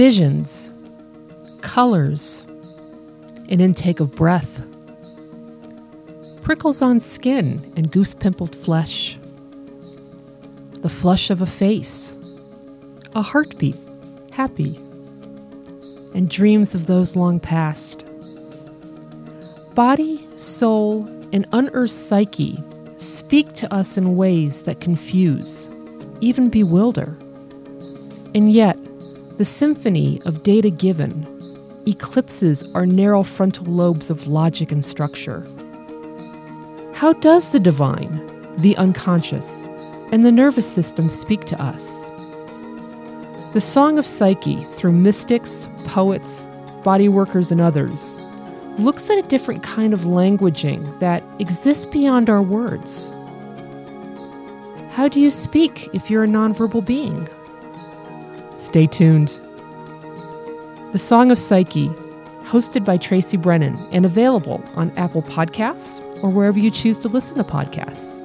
visions, colors, an intake of breath, prickles on skin and goose pimpled flesh, the flush of a face, a heartbeat, happy, and dreams of those long past. Body, soul, and unearthed psyche speak to us in ways that confuse, even bewilder. And yet, the symphony of data given eclipses our narrow frontal lobes of logic and structure. How does the divine, the unconscious, and the nervous system speak to us? The Song of Psyche, through mystics, poets, body workers, and others, looks at a different kind of languaging that exists beyond our words. How do you speak if you're a nonverbal being? Stay tuned. The Song of Psyche, hosted by Tracy Brennan and available on Apple Podcasts or wherever you choose to listen to podcasts.